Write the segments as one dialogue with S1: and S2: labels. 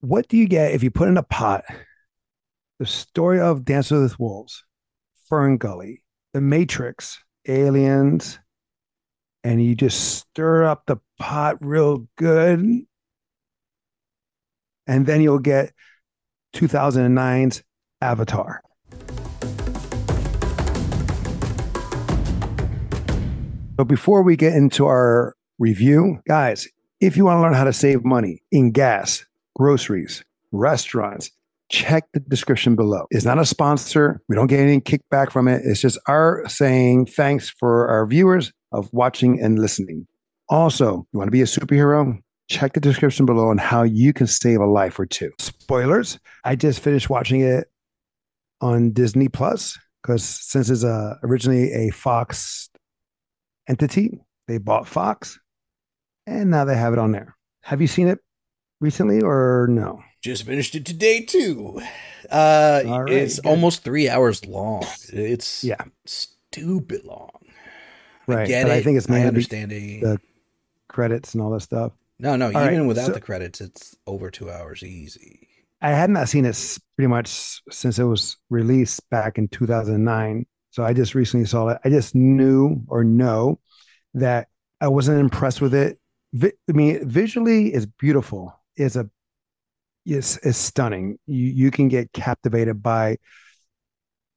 S1: what do you get if you put in a pot the story of Dances with Wolves, Fern Gully, The Matrix, Aliens, and you just stir up the pot real good, and then you'll get 2009's Avatar. But before we get into our review, guys, if you want to learn how to save money in gas, groceries, restaurants, check the description below. It's not a sponsor. We don't get any kickback from it. It's just our saying thanks for our viewers of watching and listening. Also, you want to be a superhero? Check the description below on how you can save a life or two. Spoilers, I just finished watching it on Disney Plus because since it's a, originally a Fox entity, they bought Fox and now they have it on there. Have you seen it recently or no?
S2: Just finished it today too. Uh, right, it's good. almost three hours long. It's
S1: yeah,
S2: stupid long.
S1: Right,
S2: I get
S1: but
S2: it.
S1: I think it's
S2: my
S1: understanding the credits and all that stuff.
S2: No, no,
S1: All
S2: even
S1: right,
S2: without
S1: so-
S2: the credits, it's over two hours easy.
S1: I had not seen it pretty much since it was released back in 2009. So I just recently saw it. I just knew or know that I wasn't impressed with it. I mean, visually it's beautiful. It's a it's, it's stunning. You you can get captivated by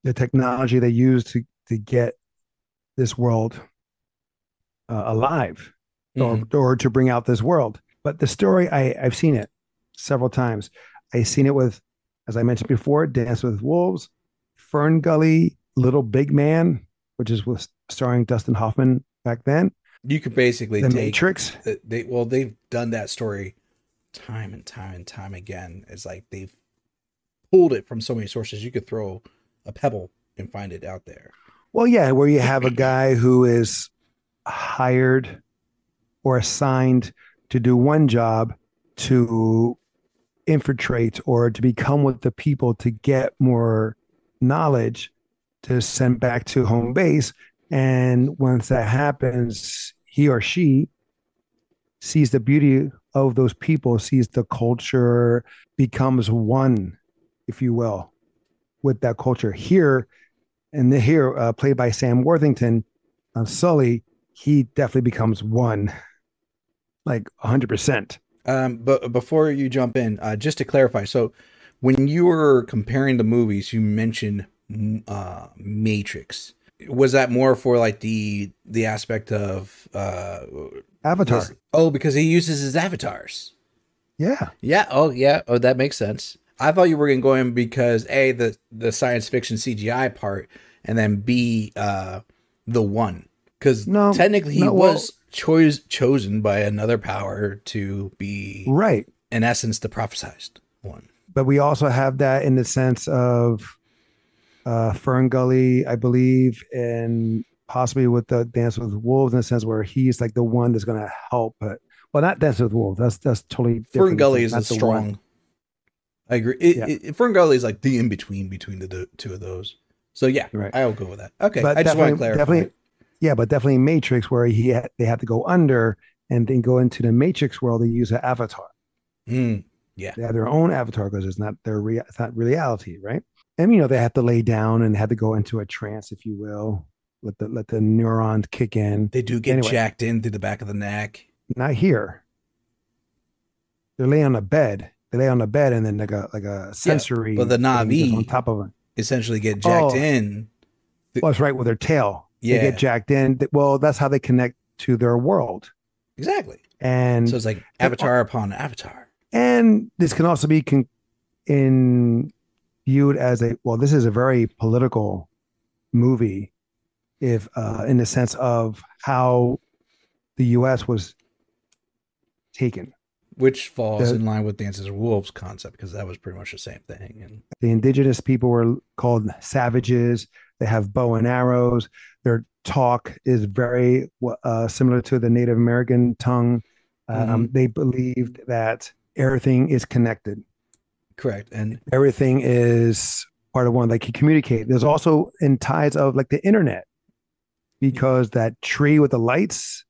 S1: the technology they use to to get this world uh, alive or, or to bring out this world. But the story, I, I've seen it several times. I've seen it with, as I mentioned before, Dance with Wolves, Fern Gully, Little Big Man, which is with starring Dustin Hoffman back then,
S2: You could basically
S1: The
S2: take
S1: Matrix.
S2: the- They well, they've done that story time and time and time again. It's like they've pulled it from so many sources. You could throw a pebble and find it out there.
S1: Well, yeah, where you have a guy who is hired or assigned to do one job to infiltrate or to become with the people to get more knowledge to send back to home base. And once that happens, he or she sees the beauty of those people, sees the culture, becomes one, if you will, with that culture. Here, and the, here, uh, played by Sam Worthington, uh, Sully, he definitely becomes one, like 100%.
S2: Um, but before you jump in, uh, just to clarify, so when you were comparing the movies, you mentioned uh, Matrix. Was that more for like the the aspect of uh,
S1: Avatar.
S2: oh, because he uses his avatars.
S1: Yeah.
S2: Yeah. Oh, yeah. Oh, that makes sense. I thought you were going to go in because a the the science fiction CGI part, and then b uh the one because
S1: No,
S2: technically he
S1: no, well-
S2: was choice chosen by another power to be
S1: Right.
S2: in essence the prophesized one.
S1: But we also have that in the sense of uh, Fern Gully, I believe, and possibly with the Dance with Wolves in the sense where he's like the one that's going to help. But well, not Dance with Wolves. That's that's totally different.
S2: Fern Gully is a
S1: the one.
S2: strong. I agree. It,
S1: Yeah.
S2: it, Fern Gully is like the in between between the two of those. So yeah,
S1: Right.
S2: I'll go with that. Okay,
S1: But
S2: I just want to clarify.
S1: definitely- Yeah, but definitely Matrix, where he ha- they have to go under and then go into the Matrix world. They use an avatar.
S2: Mm,
S1: They have their own avatar because it's not their rea- it's not reality, right? And you know they have to lay down and have to go into a trance, if you will. Let the let the neurons kick in.
S2: they do get
S1: Anyway.
S2: jacked in through the back of the neck.
S1: Not here. They lay on a bed. They lay on a bed and then like a like a sensory.
S2: but the Na'vi-
S1: on top of them
S2: Essentially, get jacked
S1: Oh.
S2: in.
S1: Well, that's right with their tail.
S2: Yeah,
S1: They get jacked in. Well, that's how they connect to their world.
S2: exactly.
S1: And
S2: So it's like avatar upon avatar.
S1: and this can also be con- in viewed as a well this is a very political movie if uh in the sense of how the us was taken.
S2: Which falls
S1: The-
S2: in line with Dances with Wolves concept because that was pretty much the same thing. And
S1: the indigenous people were called savages. They have bow and arrows. Their talk is very uh, similar to the native american tongue. Um, they believed that everything is connected
S2: correct, and
S1: everything is part of one they can communicate there's also in ties of like the internet because that tree with the lights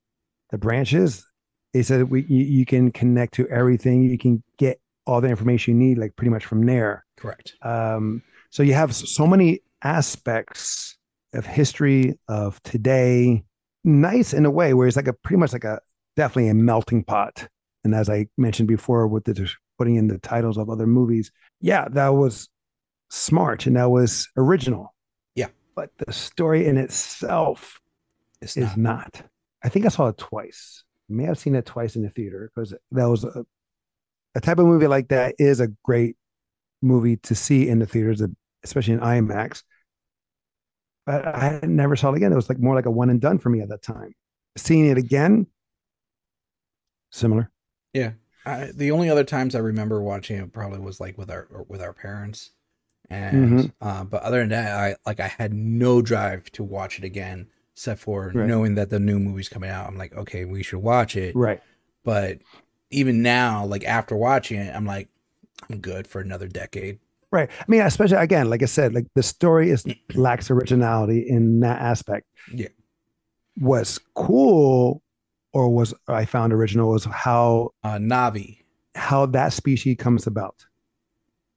S1: the branches they said we you, you can connect to everything you can get all the information you need, like pretty much from there.
S2: Correct.
S1: Um, so you have so many aspects of history of today, nice in a way where it's like a pretty much like a definitely a melting pot. And as I mentioned before, with the putting in the titles of other movies, yeah, that was smart and that was original.
S2: Yeah,
S1: but the story in itself
S2: It's
S1: is
S2: not.
S1: not. I think I saw it twice. I may have seen it twice in the theater because that was a, a type of movie like that is a great movie to see in the theaters, especially in IMAX. But I never saw it again. It was like more like a one and done for me at that time. Seeing it again, similar.
S2: Yeah. I, the only other times I remember watching it probably was like with our with our parents, and
S1: Mhm.
S2: uh, but other than that, I like I had no drive to watch it again, except for
S1: Right.
S2: knowing that the new movie's coming out. I'm like, okay, we should watch it.
S1: Right.
S2: But even now, like after watching it, I'm like, I'm good for another decade.
S1: Right. I mean, especially again, like I said, like the story is lacks originality in that aspect.
S2: Yeah.
S1: What's cool or was I found original was how
S2: Uh, Na'vi,
S1: how that species comes about.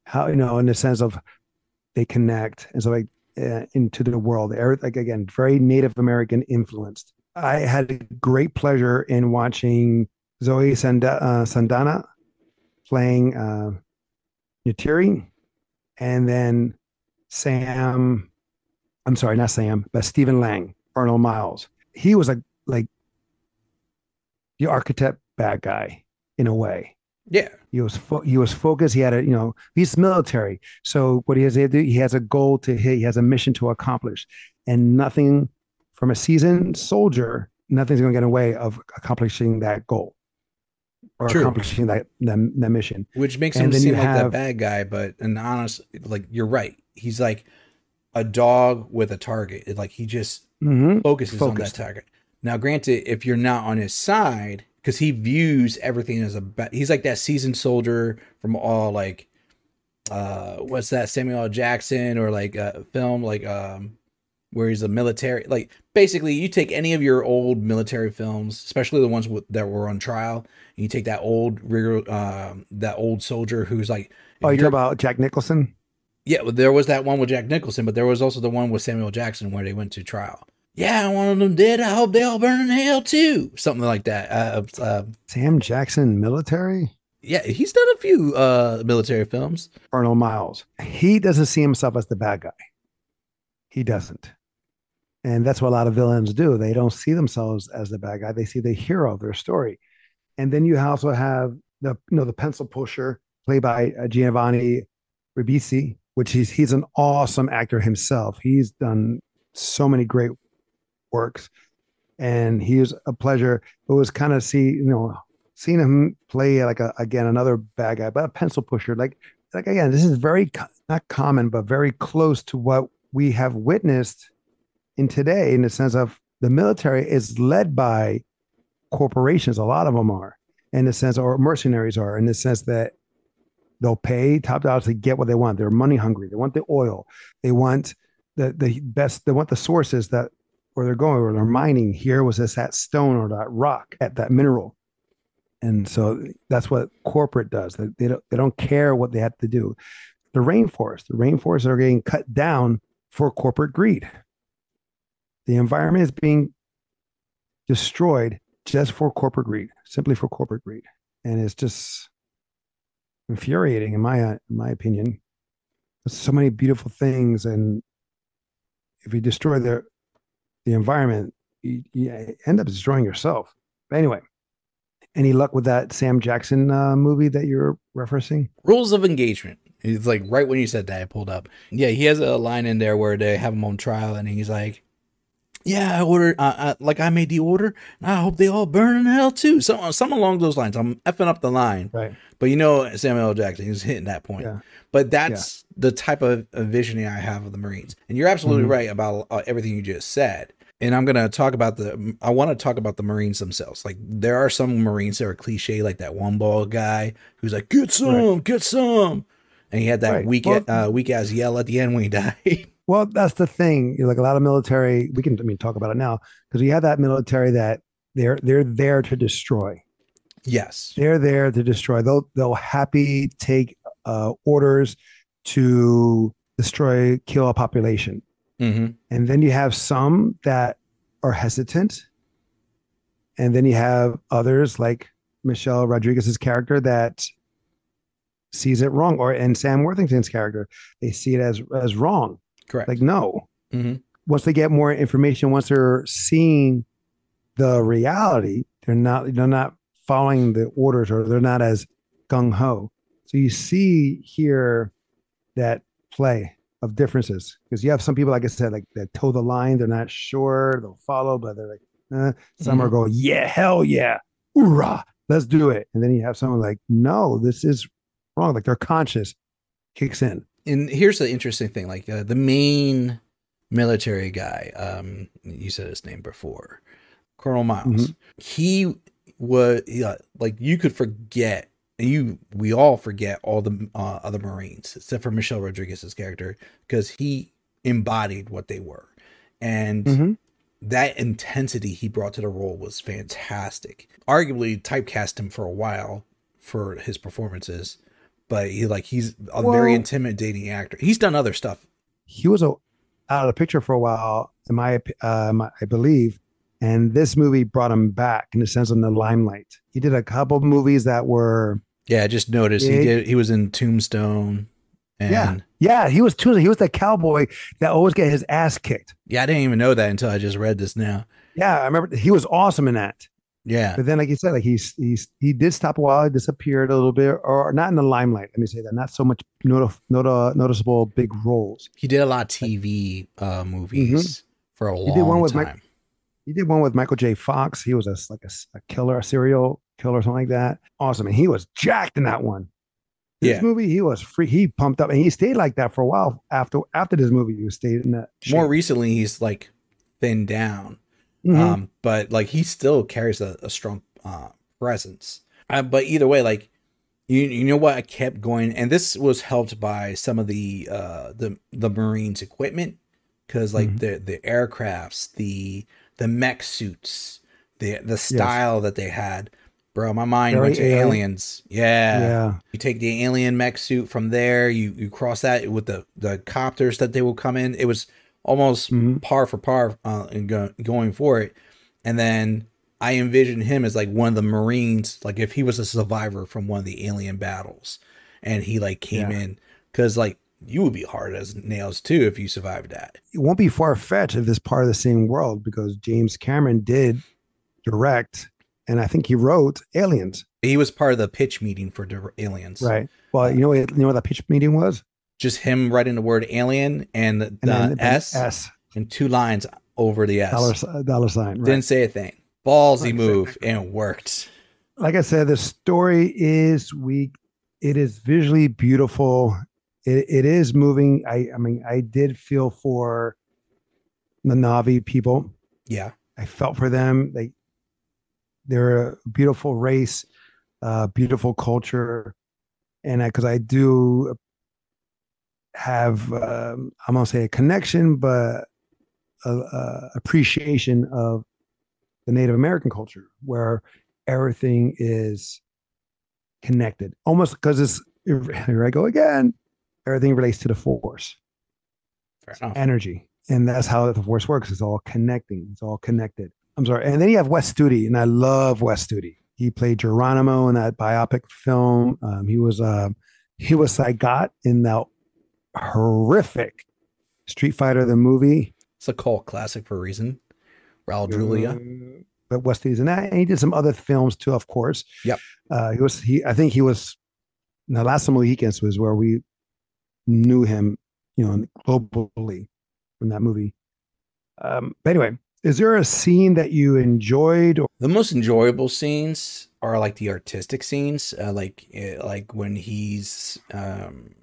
S1: How you know, in the sense of they connect and so like uh, into the world. Like again, very Native American influenced. I had great pleasure in watching Zoe Sanda- uh, Sandana playing uh, Neytiri, and then Sam. I'm sorry, not Sam, but Stephen Lang, Colonel Miles. He was a like the archetype bad guy in a way.
S2: yeah,
S1: He was fo- he was focused. He had a you know he's military. So what he has to do, he has a goal to hit. He has a mission to accomplish, and nothing from a seasoned soldier, nothing's going to get in the way of accomplishing that goal or
S2: True.
S1: accomplishing that, that that mission.
S2: which makes
S1: And
S2: him seem like that
S1: have-
S2: bad guy. But and honest, like you're right. He's like a dog with a target. Like he just
S1: hmm
S2: focuses
S1: Focused.
S2: on that target. Now, granted, if you're not on his side, because he views everything as a ba- he's like that seasoned soldier from all like uh what's that Samuel L. Jackson or like a film like um where he's a military like basically you take any of your old military films, especially the ones with, that were on trial, and you take that old rigor um that old soldier who's like
S1: Oh,
S2: you're-
S1: talk about Jack Nicholson?
S2: yeah, well, there was that one with Jack Nicholson, but there was also the one with Samuel Jackson where they went to trial. Yeah, one of them did. I hope they all burn in hell too. Something like that. Uh, uh,
S1: Sam Jackson, military.
S2: yeah, he's done a few uh, military films.
S1: Colonel Miles. He doesn't see himself as the bad guy. He doesn't. And that's what a lot of villains do. They don't see themselves as the bad guy. They see the hero of their story. And then you also have the you know the pencil pusher played by uh, Giovanni Ribisi, which he's he's an awesome actor himself. He's done so many great works, and he is a pleasure. It was kind of see you know seeing him play like a again another bad guy, but a pencil pusher. Like like again, this is very not common, but very close to what we have witnessed in today, in the sense of the military is led by corporations. A lot of them are, in the sense, or mercenaries are, in the sense that they'll pay top dollars to get what they want. They're money hungry. They want the oil. They want the the best. They want the sources that where they're going, where they're mining. Here was this that stone or that rock at that mineral. And so that's what corporate does. They, they don't they don't care what they have to do. The rainforest, the rainforests are getting cut down for corporate greed. The environment is being destroyed just for corporate greed, simply for corporate greed, and it's just infuriating in my in my opinion. There's so many beautiful things, and if you destroy the the environment, you, you end up destroying yourself. But anyway, any luck with that Sam Jackson uh, movie that you're referencing?
S2: Rules of engagement. It's like right when you said that, I pulled up. Yeah, he has a line in there where they have him on trial, and he's like, "Yeah, I ordered, uh, uh, like I made the order, and I hope they all burn in hell too." Some, some along those lines. I'm effing up the line,
S1: Right.
S2: but you know Samuel L. Jackson, he's hitting that point.
S1: Yeah.
S2: But that's the type of, of visioning I have of the Marines, and you're absolutely
S1: Mhm.
S2: right about uh, everything you just said. And I'm gonna talk about the. I want to talk about the Marines themselves. Like there are some Marines that are cliche, like that one ball guy who's like, "Get some, get some," and he had that
S1: Right.
S2: weak,
S1: Well-
S2: uh, weak ass yell at the end when he died.
S1: Well, that's the thing. You're like a lot of military. We can I mean talk about it now because we have that military that they're they're there to destroy.
S2: Yes.
S1: They're there to destroy. They'll they'll happy take uh, orders to destroy, kill a population.
S2: Mm-hmm.
S1: And then you have some that are hesitant. And then you have others like Michelle Rodriguez's character that sees it wrong, or and Sam Worthington's character, they see it as as wrong.
S2: Correct.
S1: Like, no.
S2: mm-hmm.
S1: Once they get more information, once they're seeing the reality, they're not they're not following the orders or they're not as gung ho. So you see here that play of differences because you have some people, like I said, like that toe the line, they're not sure, they'll follow, but they're like, eh. some are going, yeah, hell yeah, hoorah, let's do it. And then you have someone like, no, this is wrong. Like their conscience kicks in.
S2: And here's the interesting thing: like uh, the main military guy, um, you said his name before, Colonel Miles. He was yeah, like you could forget. You, we all forget all the uh, other Marines except for Michelle Rodriguez's character because he embodied what they were, and
S1: Mhm.
S2: that intensity he brought to the role was fantastic. Arguably typecast him for a while for his performances, but he like he's a very intimidating actor. He's done other stuff.
S1: He was a, out of the picture for a while, in my, uh, my I believe, and this movie brought him back in the sense of the limelight. He did a couple movies that were
S2: Yeah, I just noticed he did. He was in Tombstone, and
S1: Yeah.
S2: yeah,
S1: he was too. He was the cowboy that always get his ass kicked.
S2: Yeah, I didn't even know that until I just read this now.
S1: Yeah, I remember he was awesome in that.
S2: Yeah,
S1: But then, like you said, like he's he's he did stop a while, he disappeared a little bit, or not in the limelight. Let me say that. Not so much noti- noti- noticeable big roles.
S2: he did a lot of TV uh, movies for a long
S1: Mm-hmm. did one with
S2: time.
S1: Mike- He did one with Michael J. Fox. He was a like a, a killer, a serial killer, or something like that. Awesome, and he was jacked in that one. This
S2: Yeah.
S1: movie, he was free. He pumped up, and he stayed like that for a while after after this movie. He stayed in that.
S2: More
S1: shape.
S2: recently, he's like thinned down,
S1: Mhm.
S2: um, but like he still carries a, a strong uh, presence. Uh, but either way, like you, you know what, I kept going, and this was helped by some of the uh, the the Marines equipment because like
S1: Mhm.
S2: the the aircrafts, the the mech suits, the the style that they had. Bro, my mind
S1: Very
S2: went to
S1: alien.
S2: aliens. Yeah.
S1: yeah,
S2: You take the alien mech suit from there, you you cross that with the the copters that they will come in. It was almost
S1: Mhm.
S2: par for par uh, in go, going for it. And then I envisioned him as like one of the Marines, like if he was a survivor from one of the alien battles, and he like came
S1: Yeah.
S2: in because like you would be hard as nails too if you survived that.
S1: it won't be far fetched if it's part of the same world because James Cameron did direct, and I think he wrote Aliens.
S2: He was part of the pitch meeting for the aliens,
S1: Right. Well, you know what? You know what that pitch meeting was?
S2: Just him writing the word alien and the
S1: And the
S2: S,
S1: S
S2: and two lines over the S.
S1: dollar dollar sign. Right.
S2: Didn't say a thing. Ballsy
S1: Right,
S2: move and it worked.
S1: like I said, the story is weak. It is visually beautiful. It, it is moving. I I mean, I did feel for the Na'vi people.
S2: Yeah.
S1: I felt for them. They they're a beautiful race, uh, beautiful culture, and because I, do have um, I'm gonna say a connection, but a, a appreciation of the Native American culture, where everything is connected, almost because it's here I go again. Everything relates to the force energy. And that's how the force works. It's all connecting. It's all connected. I'm sorry. And then you have Wes Studi, and I love Wes Studi. He played Geronimo in that biopic film. Um, he was uh, he was Sagat in that horrific Street Fighter the movie.
S2: It's a cult classic for a reason. Raul Julia.
S1: Uh, but Wes Studi's in that, and he did some other films too, of course.
S2: Yep.
S1: Uh, he was he. I think he was. The last of Mohicans was where we knew him, you know, globally from that movie. Um, but anyway, is there a scene that you enjoyed? Or,
S2: The most enjoyable scenes are like the artistic scenes, uh, like eh, like when he's um,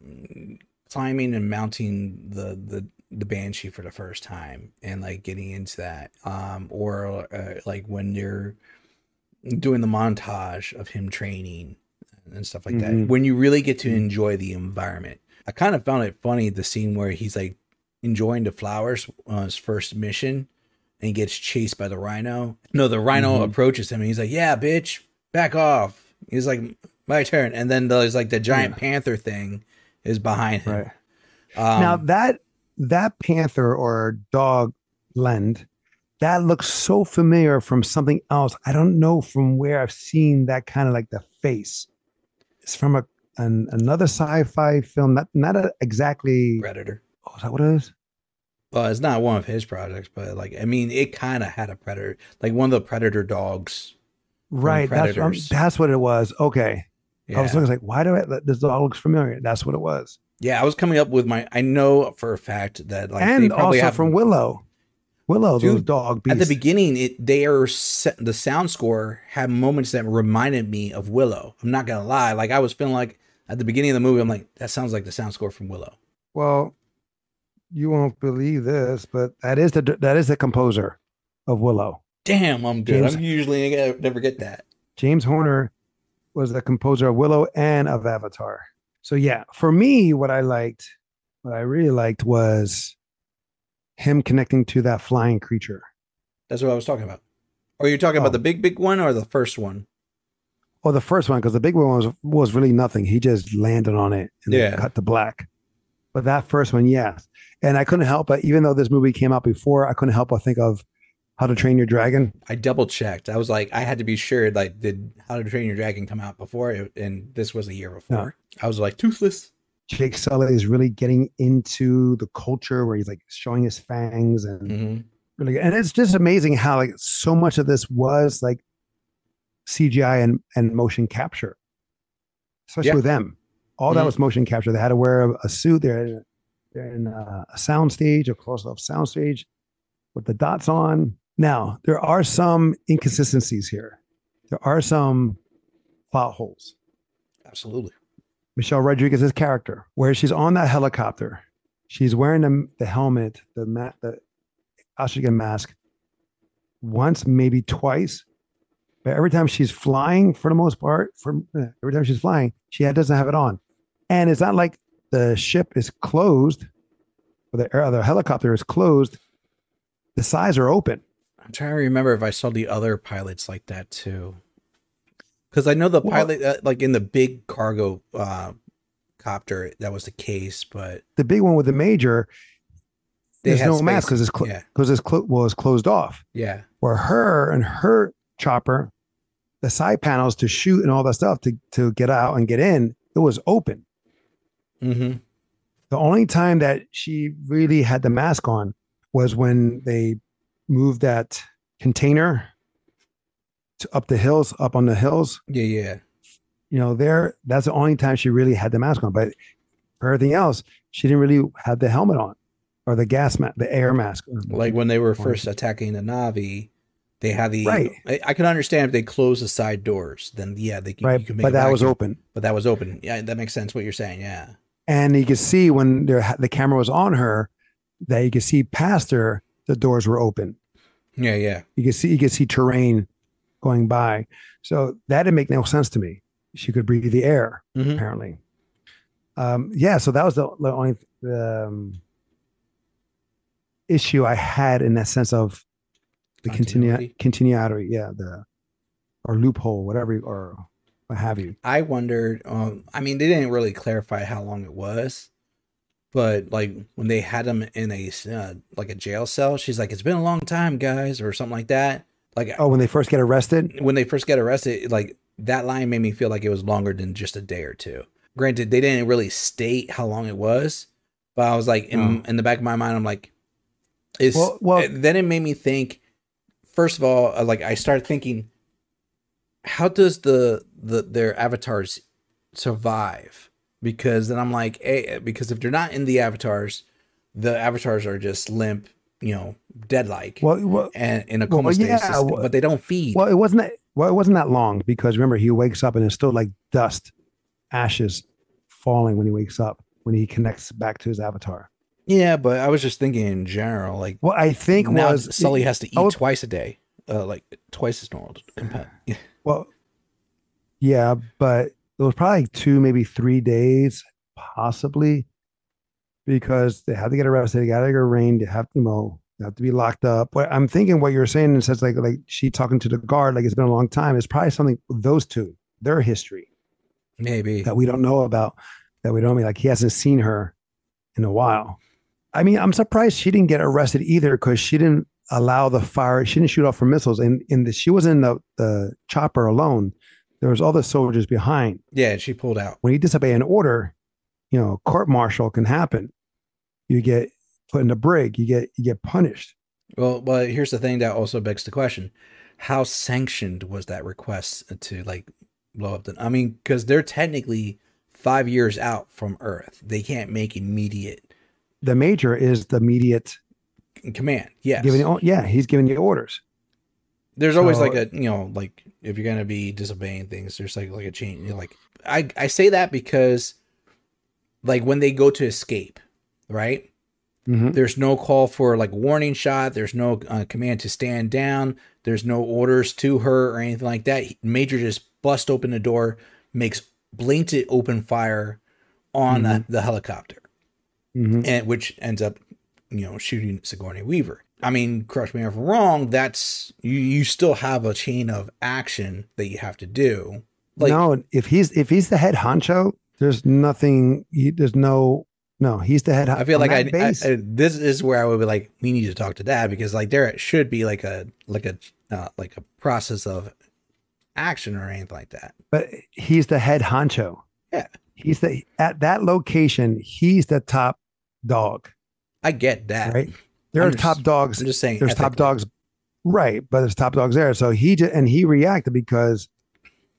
S2: climbing and mounting the the the banshee for the first time, and like getting into that, um, or uh, like when they're doing the montage of him training and stuff like that.
S1: Mhm.
S2: When you really get to
S1: Mhm.
S2: enjoy the environment, I kind of found it funny the scene where he's like enjoying the flowers on his first mission and he gets chased by the rhino. No, the rhino
S1: Mhm.
S2: approaches him and he's like, "Yeah, bitch, back off. He's like, my turn. And then there's like the giant yeah. panther thing is behind him. Right.
S1: Um, now that that panther or dog lend that looks so familiar from something else. I don't know from where I've seen that kind of like the face. It's from a an, another sci-fi film, not not a, exactly
S2: Predator.
S1: Oh, is that what it is?
S2: Well, it's not one of his projects, but like I mean, it kind of had a predator, like one of the predator dogs.
S1: Right. That's, um, that's what it was. Okay. Yeah. I was looking like, why do I? This all looks familiar. That's what it was.
S2: Yeah, I was coming up with my. I know for a fact that like
S1: and also have, from Willow. Willow, Dude, those dog beasts.
S2: At the beginning, it they are the sound score had moments that reminded me of Willow. I'm not gonna lie, like I was feeling like at the beginning of the movie, I'm like, that sounds like the sound score from Willow.
S1: Well, you won't believe this, but that is the that is the composer of Willow.
S2: Damn, I'm good. James, I'm usually I never get that.
S1: James Horner was the composer of Willow and of Avatar. So yeah, for me, what I liked, what I really liked was him connecting to that flying creature.
S2: That's what I was talking about. Are you're talking oh. about the big, big one or the first one?
S1: Well, the first one, because the big one was was really nothing. He just landed on it and yeah. cut to black. But that first one, yes. And I couldn't help but even though this movie came out before, I couldn't help but think of How to Train Your Dragon.
S2: I double checked. I was like, I had to be sure. Like, did How to Train Your Dragon come out before? And this was a year before. No. I was like, toothless.
S1: Jake Sully is really getting into the culture where he's like showing his fangs and mm-hmm. really, and it's just amazing how like so much of this was like CGI and, and motion capture, especially yeah. with them. All mm-hmm. that was motion capture. They had to wear a, suit. They're, they're in a, a sound stage, a close up sound stage with the dots on. Now, there are some inconsistencies here. There are some plot holes.
S2: Absolutely.
S1: Michelle Rodriguez's character, where she's on that helicopter. She's wearing the, the helmet, the, ma- the oxygen mask once, maybe twice. But every time she's flying, for the most part, for eh, every time she's flying, she doesn't have it on. And it's not like the ship is closed or the, or the helicopter is closed. The sides are open.
S2: I'm trying to remember if I saw the other pilots like that too. Because I know the pilot, uh, like in the big cargo uh, copter, that was the case. But
S1: the big one with the major, there's no space. mask because it's because yeah. it's well, it's closed off.
S2: Yeah.
S1: Where her and her chopper, the side panels to shoot and all that stuff to to get out and get in, it was open.
S2: Mm-hmm.
S1: The only time that she really had the mask on was when they moved that container to up the hills, up on the hills.
S2: Yeah, yeah.
S1: You know, there that's the only time she really had the mask on. But for everything else, she didn't really have the helmet on or the gas mask, the air mask.
S2: Like when they were first attacking the Na'vi, they had the right. I, I can understand if they close the side doors, then yeah, they
S1: right. you can make. But that was open.
S2: But that was open. Yeah, that makes sense. What you're saying, yeah.
S1: And you could see when the camera was on her, that you could see past her, the doors were open.
S2: Yeah, yeah.
S1: You could see you could see terrain going by. So that didn't make no sense to me. She could breathe the air, mm-hmm. apparently. Um, yeah, so that was the, the only um, issue I had in that sense of the continuity. continuity. Yeah, the or loophole, whatever, or what have you.
S2: I wondered. Um, I mean, they didn't really clarify how long it was, but like when they had him in a uh, like a jail cell, she's like, "It's been a long time, guys," or something like that. Like
S1: oh, when they first get arrested.
S2: When they first get arrested, like that line made me feel like it was longer than just a day or two. Granted, they didn't really state how long it was, but I was like in, oh. in the back of my mind, I'm like, is well, well, then it made me think. First of all, uh, like I started thinking, how does the the their avatars survive? Because then I'm like, hey, because if they're not in the avatars, the avatars are just limp you know, dead like well, well, and in a coma well, yeah, stasis, but they don't feed.
S1: Well, it wasn't that well, it wasn't that long because remember he wakes up and it's still like dust, ashes falling when he wakes up when he connects back to his avatar.
S2: Yeah, but I was just thinking in general, like
S1: well, I think
S2: now
S1: was
S2: Sully has to eat was, twice a day, uh, like twice as normal.
S1: well, yeah, but it was probably two, maybe three days, possibly because they had to get arrested. They got to get arraigned. They have to you know have to be locked up. But I'm thinking what you're saying, it says like like she talking to the guard, like it's been a long time. It's probably something those two, their history
S2: Maybe.
S1: that we don't know about, that we don't mean like he hasn't seen her in a while. I mean, I'm surprised she didn't get arrested either because she didn't allow the fire. She didn't shoot off her missiles, and in the she wasn't in the the chopper alone. There was other soldiers behind.
S2: Yeah, and she pulled out.
S1: When you disobey an order, you know, court martial can happen. You get put in a brig. You get you get punished.
S2: Well, but here's the thing that also begs the question: How sanctioned was that request to like blow up the? I mean, because they're technically five years out from Earth. They can't make immediate
S1: The major is the immediate
S2: command. Yes.
S1: giving. Yeah, he's giving you orders.
S2: there's always
S1: So-
S2: like a you know like if you're gonna be disobeying things, there's like like a chain. You know, like I I say that because like when they go to escape, right?
S1: Mhm.
S2: There's no call for like warning shot. There's no uh, command to stand down. There's no orders to her or anything like that. Major just bust open the door, makes blatant open fire on the, the helicopter,
S1: Mhm.
S2: and which ends up, you know, shooting Sigourney Weaver. I mean, correct me if I'm wrong. That's you. You still have a chain of action that you have to do. Like,
S1: no, if he's if he's the head honcho, there's nothing. He, there's no no. He's the head.
S2: I feel like I, I,
S1: base,
S2: I- this is where I would be like, we need to talk to dad because like there should be like a like a uh, like a process of action or anything like that.
S1: but he's the head honcho.
S2: Yeah.
S1: he's the at that location. He's the top dog.
S2: I get that.
S1: Right. There
S2: I'm
S1: are
S2: just-
S1: top dogs.
S2: I'm just saying.
S1: There's top dogs, right? But there's top dogs there. So he just and he reacted because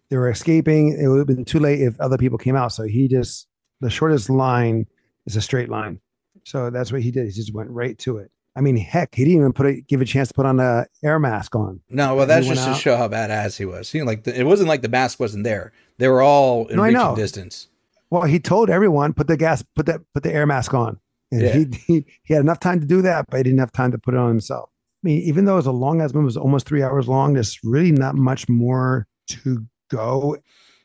S1: they were escaping. It would have been too late if other people came out. So he just the shortest line is a straight line. So that's what he did. He just went right to it. I mean, heck, he didn't even put a, give a chance to put on a air mask on.
S2: No, well, that's just to show how badass he was. He like the, it wasn't like the mask wasn't there. They were all in
S1: No, I
S2: reaching
S1: know.
S2: distance.
S1: Well, he told everyone put the gas, put that, put the air mask on, and
S2: Yeah.
S1: he, he he had enough time to do that, but he didn't have time to put it on himself. I mean, even though it was a long ass movie, it was almost three hours long. There's really not much more to go.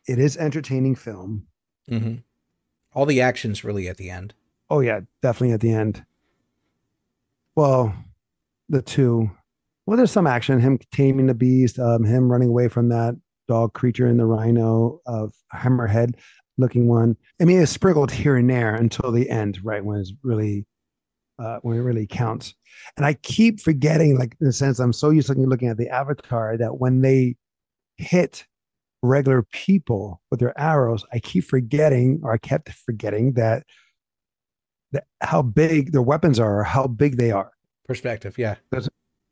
S1: It is entertaining film.
S2: hmm All the actions really at the end.
S1: Oh yeah, definitely at the end. Well, the two. Well, there's some action. Him taming the beast. Um, him running away from that dog creature in the rhino of hammerhead looking one. I mean, it's sprinkled here and there until the end, right when it's really, uh, when it really counts. And I keep forgetting, like in the sense, I'm so used to looking at the avatar that when they hit regular people with their arrows, I keep forgetting, or I kept forgetting that that how big their weapons are or how big they are.
S2: Perspective, yeah.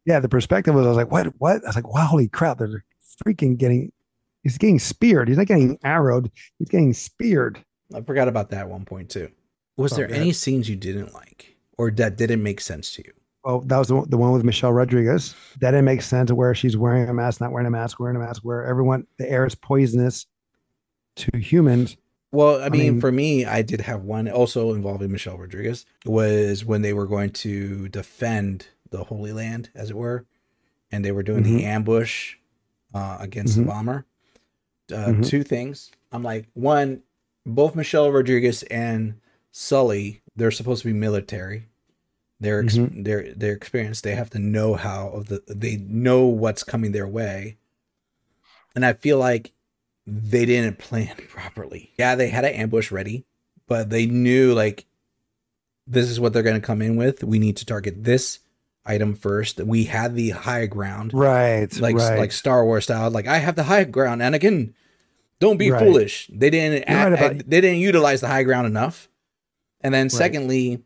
S1: Yeah, the perspective was I was like, what what? I was like, wow, holy crap, they're freaking getting he's getting speared. He's not getting arrowed, he's getting speared.
S2: I forgot about that one point too. Was
S1: Oh,
S2: there any scenes you didn't like or that didn't make sense to you?
S1: Oh, that was the, one- the one with Michelle Rodriguez. That didn't make sense where she's wearing a mask, not wearing a mask, wearing a mask, where everyone the air is poisonous to humans.
S2: Well, I mean,
S1: mean-
S2: for me, I did have one also involving Michelle Rodriguez was when they were going to defend the Holy Land, as it were, and they were doing the
S1: Mhm.
S2: ambush uh, against
S1: Mhm.
S2: the bomber. Uh,
S1: Mhm.
S2: Two things. I'm like, one, both Michelle Rodriguez and Sully, they're supposed to be military. They're ex-
S1: Mm-hmm.
S2: they're they're experienced. They have to know how of the. They know what's coming their way, and I feel like they didn't plan properly. Yeah, they had an ambush ready, but they knew like this is what they're going to come in with. We need to target this item first. We had the high ground,
S1: Right.
S2: like
S1: right.
S2: like Star Wars style. Like I have the high ground, Anakin. Don't be
S1: Right.
S2: foolish. They didn't.
S1: You're right about-
S2: they didn't utilize the high ground enough. And then secondly,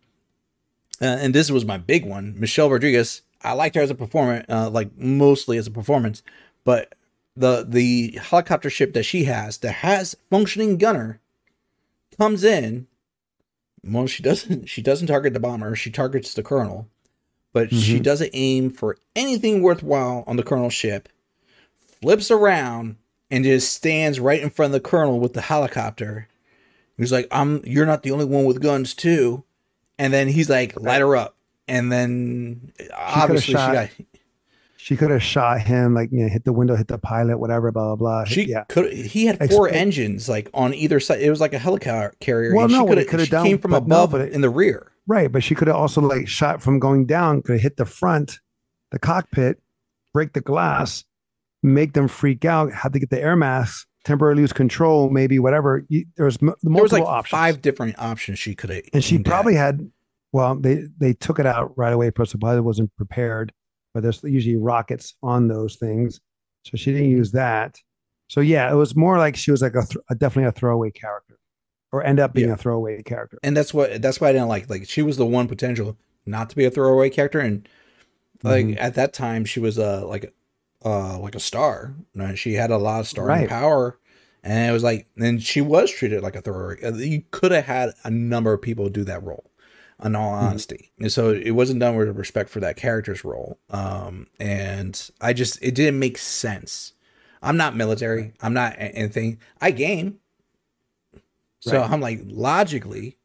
S2: uh, and this was my big one, Michelle Rodriguez. I liked her as a performer, uh, like mostly as a performance, but the the helicopter ship that she has that has functioning gunner comes in. Well, she doesn't. She doesn't target the bomber. She targets the colonel, but she
S1: Mhm.
S2: doesn't aim for anything worthwhile on the colonel's ship. Flips around and just stands right in front of the colonel with the helicopter. He's like, "I'm. You're not the only one with guns, too." And then he's like, "Light her up." And then obviously she got
S1: she could have shot him, like you know, hit the window, hit the pilot, whatever, blah blah blah.
S2: She
S1: yeah.
S2: could. He had four
S1: Expect-
S2: engines like on either side. It was like a helicopter carrier.
S1: Well, no,
S2: she could have came from
S1: no,
S2: above
S1: but it-
S2: in the rear.
S1: Right, but she could have also like shot from going down, could have hit the front, the cockpit, break the glass, make them freak out, have to get the air mask, temporarily lose control, maybe whatever. You, there was m- multiple
S2: There was like
S1: options.
S2: five different options she could have.
S1: and she
S2: aimed at.
S1: probably had well they they took it out right away plus probably wasn't prepared but there's usually rockets on those things so she didn't use that so yeah it was more like she was like a, th- a definitely a throwaway character or end up being
S2: Yeah.
S1: a throwaway character
S2: and that's what that's why I didn't like. Like she was the one potential not to be a throwaway character, and like
S1: Mhm.
S2: at that time she was uh like uh like a star. You know, she had a lot of starring
S1: Right.
S2: power, and it was like and she was treated like a throwaway. Uh, You could have had a number of people do that role. In all
S1: Mm-hmm.
S2: honesty, and so it wasn't done with respect for that character's role. Um, and I just it didn't make sense. I'm not military. I'm not anything. I game. So
S1: Right.
S2: I'm like logically,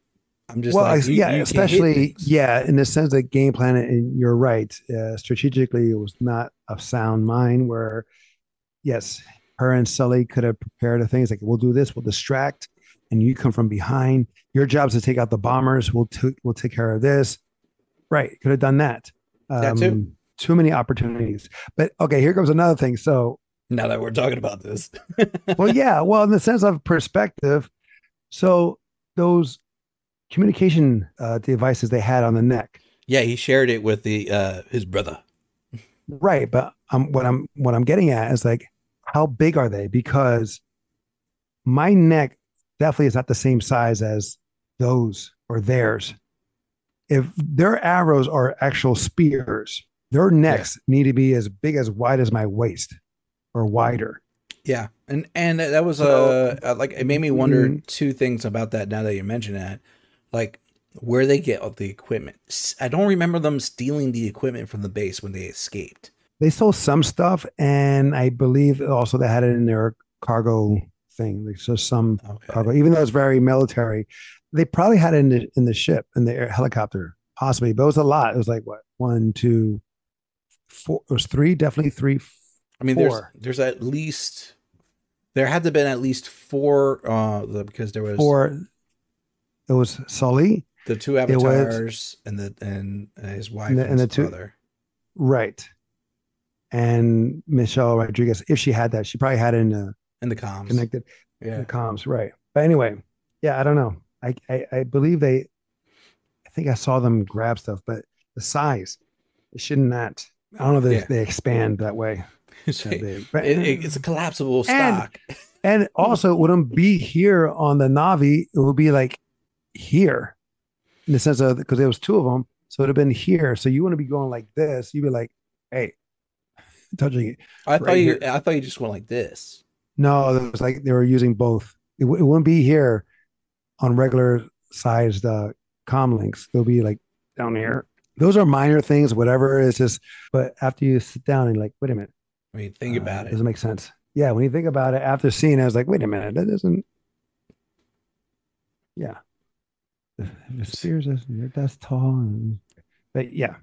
S2: I'm just
S1: well
S2: like you-
S1: yeah
S2: you
S1: especially yeah in the sense that game plan and you're right uh, strategically it was not a sound mind where yes her and sully could have prepared the things like we'll do this we'll distract and you come from behind. Your job's to take out the bombers. We'll, t- we'll take care of this. Right could have done that. Um,
S2: That too.
S1: too many opportunities. But okay here comes another thing. So
S2: Now that we're talking about this,
S1: well yeah well in the sense of perspective so those communication uh, devices they had on the neck
S2: yeah, he shared it with the uh his brother.
S1: Right, but um, what I'm what I'm getting at is like, how big are they? Because my neck definitely is not the same size as those or theirs. If their arrows are actual spears, their necks need to be as big as wide as my waist or wider.
S2: Yeah, and and that was
S1: So-
S2: uh, like it made me wonder
S1: Mhm.
S2: two things about that. Now that you mention that, like where they get all the equipment. I don't remember them stealing the equipment from the base when they escaped.
S1: They stole some stuff, and I believe also they had it in their cargo thing. Like so, some
S2: Okay,
S1: cargo, even though it's very military. They probably had it in the in the ship in the air, helicopter, possibly, but it was a lot. It was like what one, two, four. It was three, definitely three.
S2: I mean, there's there's at least there had to have been at least four uh because there was
S1: Four. It was Sully,
S2: the two
S1: was-
S2: avatars and the and his wife
S1: And the- and the
S2: his
S1: two-
S2: brother.
S1: right, and Michelle Rodriguez. If she had that, she probably had it in the
S2: in the comms.
S1: connected
S2: yeah,
S1: the comms, right? But anyway, yeah, I don't know. I, I I believe they. I think I saw them grab stuff, but the size, it should not. That I don't know if they,
S2: Yeah.
S1: they expand that way.
S2: So
S1: that
S2: it,
S1: big. But-
S2: it- it's a collapsible stock.
S1: And also, it wouldn't be here on the Na'vi. It would be like here in the sense of because there was two of them. So it would have been here. So you want to be going like this. You'd be like, hey, touching it.
S2: I thought you
S1: here.
S2: I thought you just went like this.
S1: No, it was like they were using both. It, w- it wouldn't be here on regular sized uh, com links. They'll be like down here. Those are minor things, whatever. It's just, but after you sit down and like, wait a minute,
S2: I mean, think
S1: uh,
S2: about it.
S1: Doesn't make sense. Yeah, when you think about it, after seeing it, I was like, wait a minute, that doesn't. Yeah, the, the spears is that's tall, and, but yeah,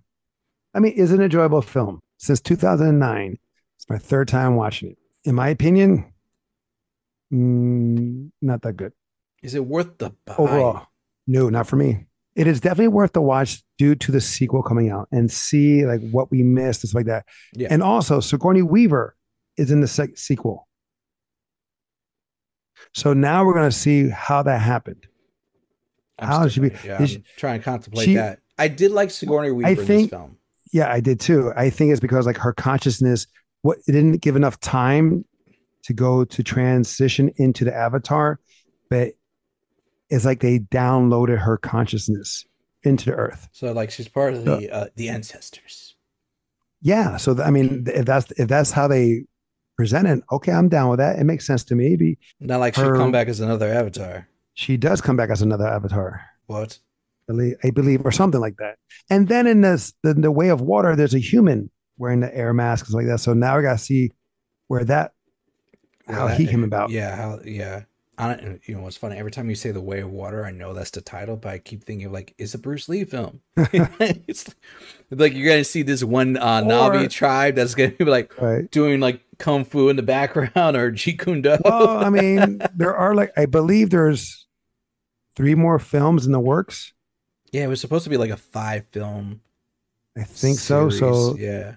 S1: I mean, it's an enjoyable film since 2009. It's my third time watching it. In my opinion, mm, not that good
S2: Is it worth the buy?
S1: overall. No, not for me. It is definitely worth the watch due to the sequel coming out and see like what we missed and stuff like that.
S2: Yeah.
S1: And also, Sigourney Weaver is in the sec- sequel. So now we're going to see how that happened.
S2: I'm
S1: How should we-
S2: Yeah,
S1: is-
S2: I'm trying to contemplate
S1: she-
S2: that. I did like Sigourney Weaver in
S1: think-
S2: this film.
S1: Yeah, I did too. I think it's because like her consciousness, what it didn't give enough time to go to transition into the avatar, but it's like they downloaded her consciousness into the earth.
S2: So like she's part of the uh, the ancestors.
S1: Yeah. So th- I mean, if that's if that's how they present it, okay, I'm down with that. It makes sense to me. Be
S2: Not like she'll come back as another avatar.
S1: she does come back as another avatar,
S2: What?
S1: I believe, I believe, or something like that. And then in this the, the way of water, there's a human wearing the air mask and like that. So now we gotta see where that how
S2: Well,
S1: he came about.
S2: Yeah, how yeah. I don't, you know what's funny? Every time you say the Way of Water, I know that's the title, but I keep thinking like, it's a Bruce Lee film. it's like you're gonna see this one uh, Na'vi
S1: Or-
S2: tribe that's gonna be like
S1: Right.
S2: doing like kung fu in the background or Jeet Kune Do.
S1: Well, I mean, there are like I believe there's three more films in the works.
S2: Yeah, it was supposed to be like a five film.
S1: I think so. So
S2: yeah,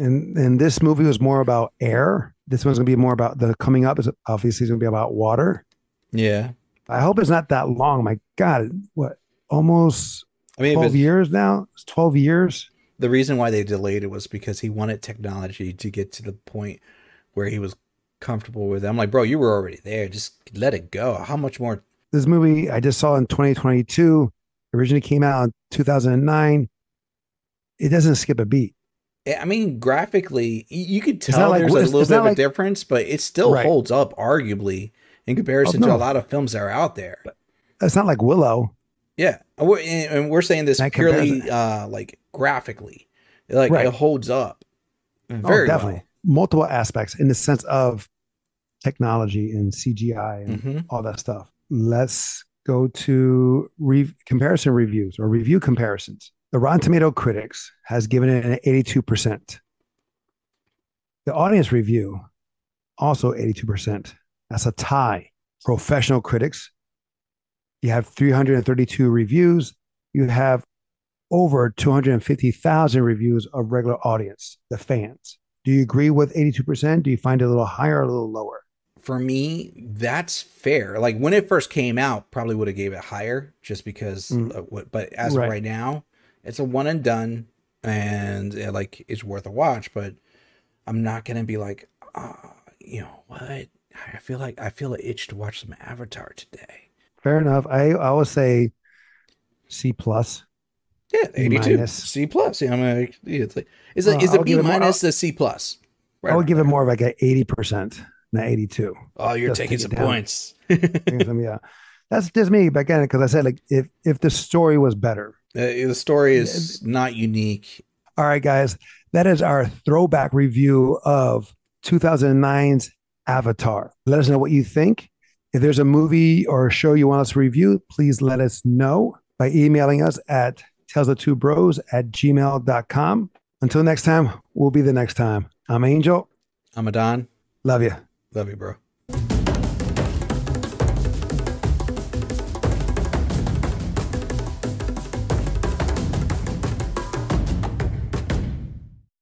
S1: and and this movie was more about air. This one's gonna be more about the coming up is obviously gonna be about water.
S2: yeah.
S1: I hope it's not that long. My God, what almost
S2: I mean,
S1: twelve years now? It's twelve years.
S2: the reason why they delayed it was because he wanted technology to get to the point where he was comfortable with it. I'm like, bro, you were already there. Just let it go. How much more?
S1: This movie I just saw in 2022. Originally came out in 2009. It doesn't skip a beat.
S2: I mean, graphically, you could tell
S1: like-
S2: there's a little bit of a difference, but it still
S1: Right.
S2: holds up, arguably, in comparison
S1: Oh,
S2: to a lot of films that are out there.
S1: It's not like Willow.
S2: Yeah, and we're, and and we're saying this purely uh, like graphically, like
S1: Right.
S2: it holds up
S1: Oh,
S2: very
S1: definitely. Multiple aspects in the sense of technology and CGI
S2: well.
S1: and
S2: hmm
S1: all that stuff. Let's go to re- comparison reviews or review comparisons. The Rotten Tomato critics has given it an 82%. The audience review also 82%. That's a tie. Professional critics, you have 332 reviews. You have over 250,000 reviews of regular audience, the fans. Do you agree with 82%? Do you find it a little higher or a little lower?
S2: For me, that's fair. Like when it first came out, probably would have gave it higher just because.
S1: Mm.
S2: What, but as
S1: Right.
S2: of right now, it's a one and done, and uh, like it's worth a watch. But I'm not gonna be like, ah, you know what? I feel like I feel an itch to watch some Avatar today.
S1: Fair enough. I, I always say C plus.
S2: Yeah, 82,
S1: minus.
S2: C plus. Yeah, I'm like, it's like, is it
S1: Well,
S2: is it B minus the C a plus?
S1: I would give it more of like an 80%, not 82.
S2: Oh, you're
S1: Just
S2: taking some points.
S1: Yeah. That's just me. But again, because I said, like, if, if the story was better.
S2: Uh, the story is not unique.
S1: All right, guys, that is our throwback review of 2009's Avatar. Let us know what you think. If there's a movie or a show you want us to review, please let us know by emailing us at tells the two bros at gmail.com. Until next time, we'll be the next time. I'm Angel.
S2: I'm a Don.
S1: Love you.
S2: Love you, bro.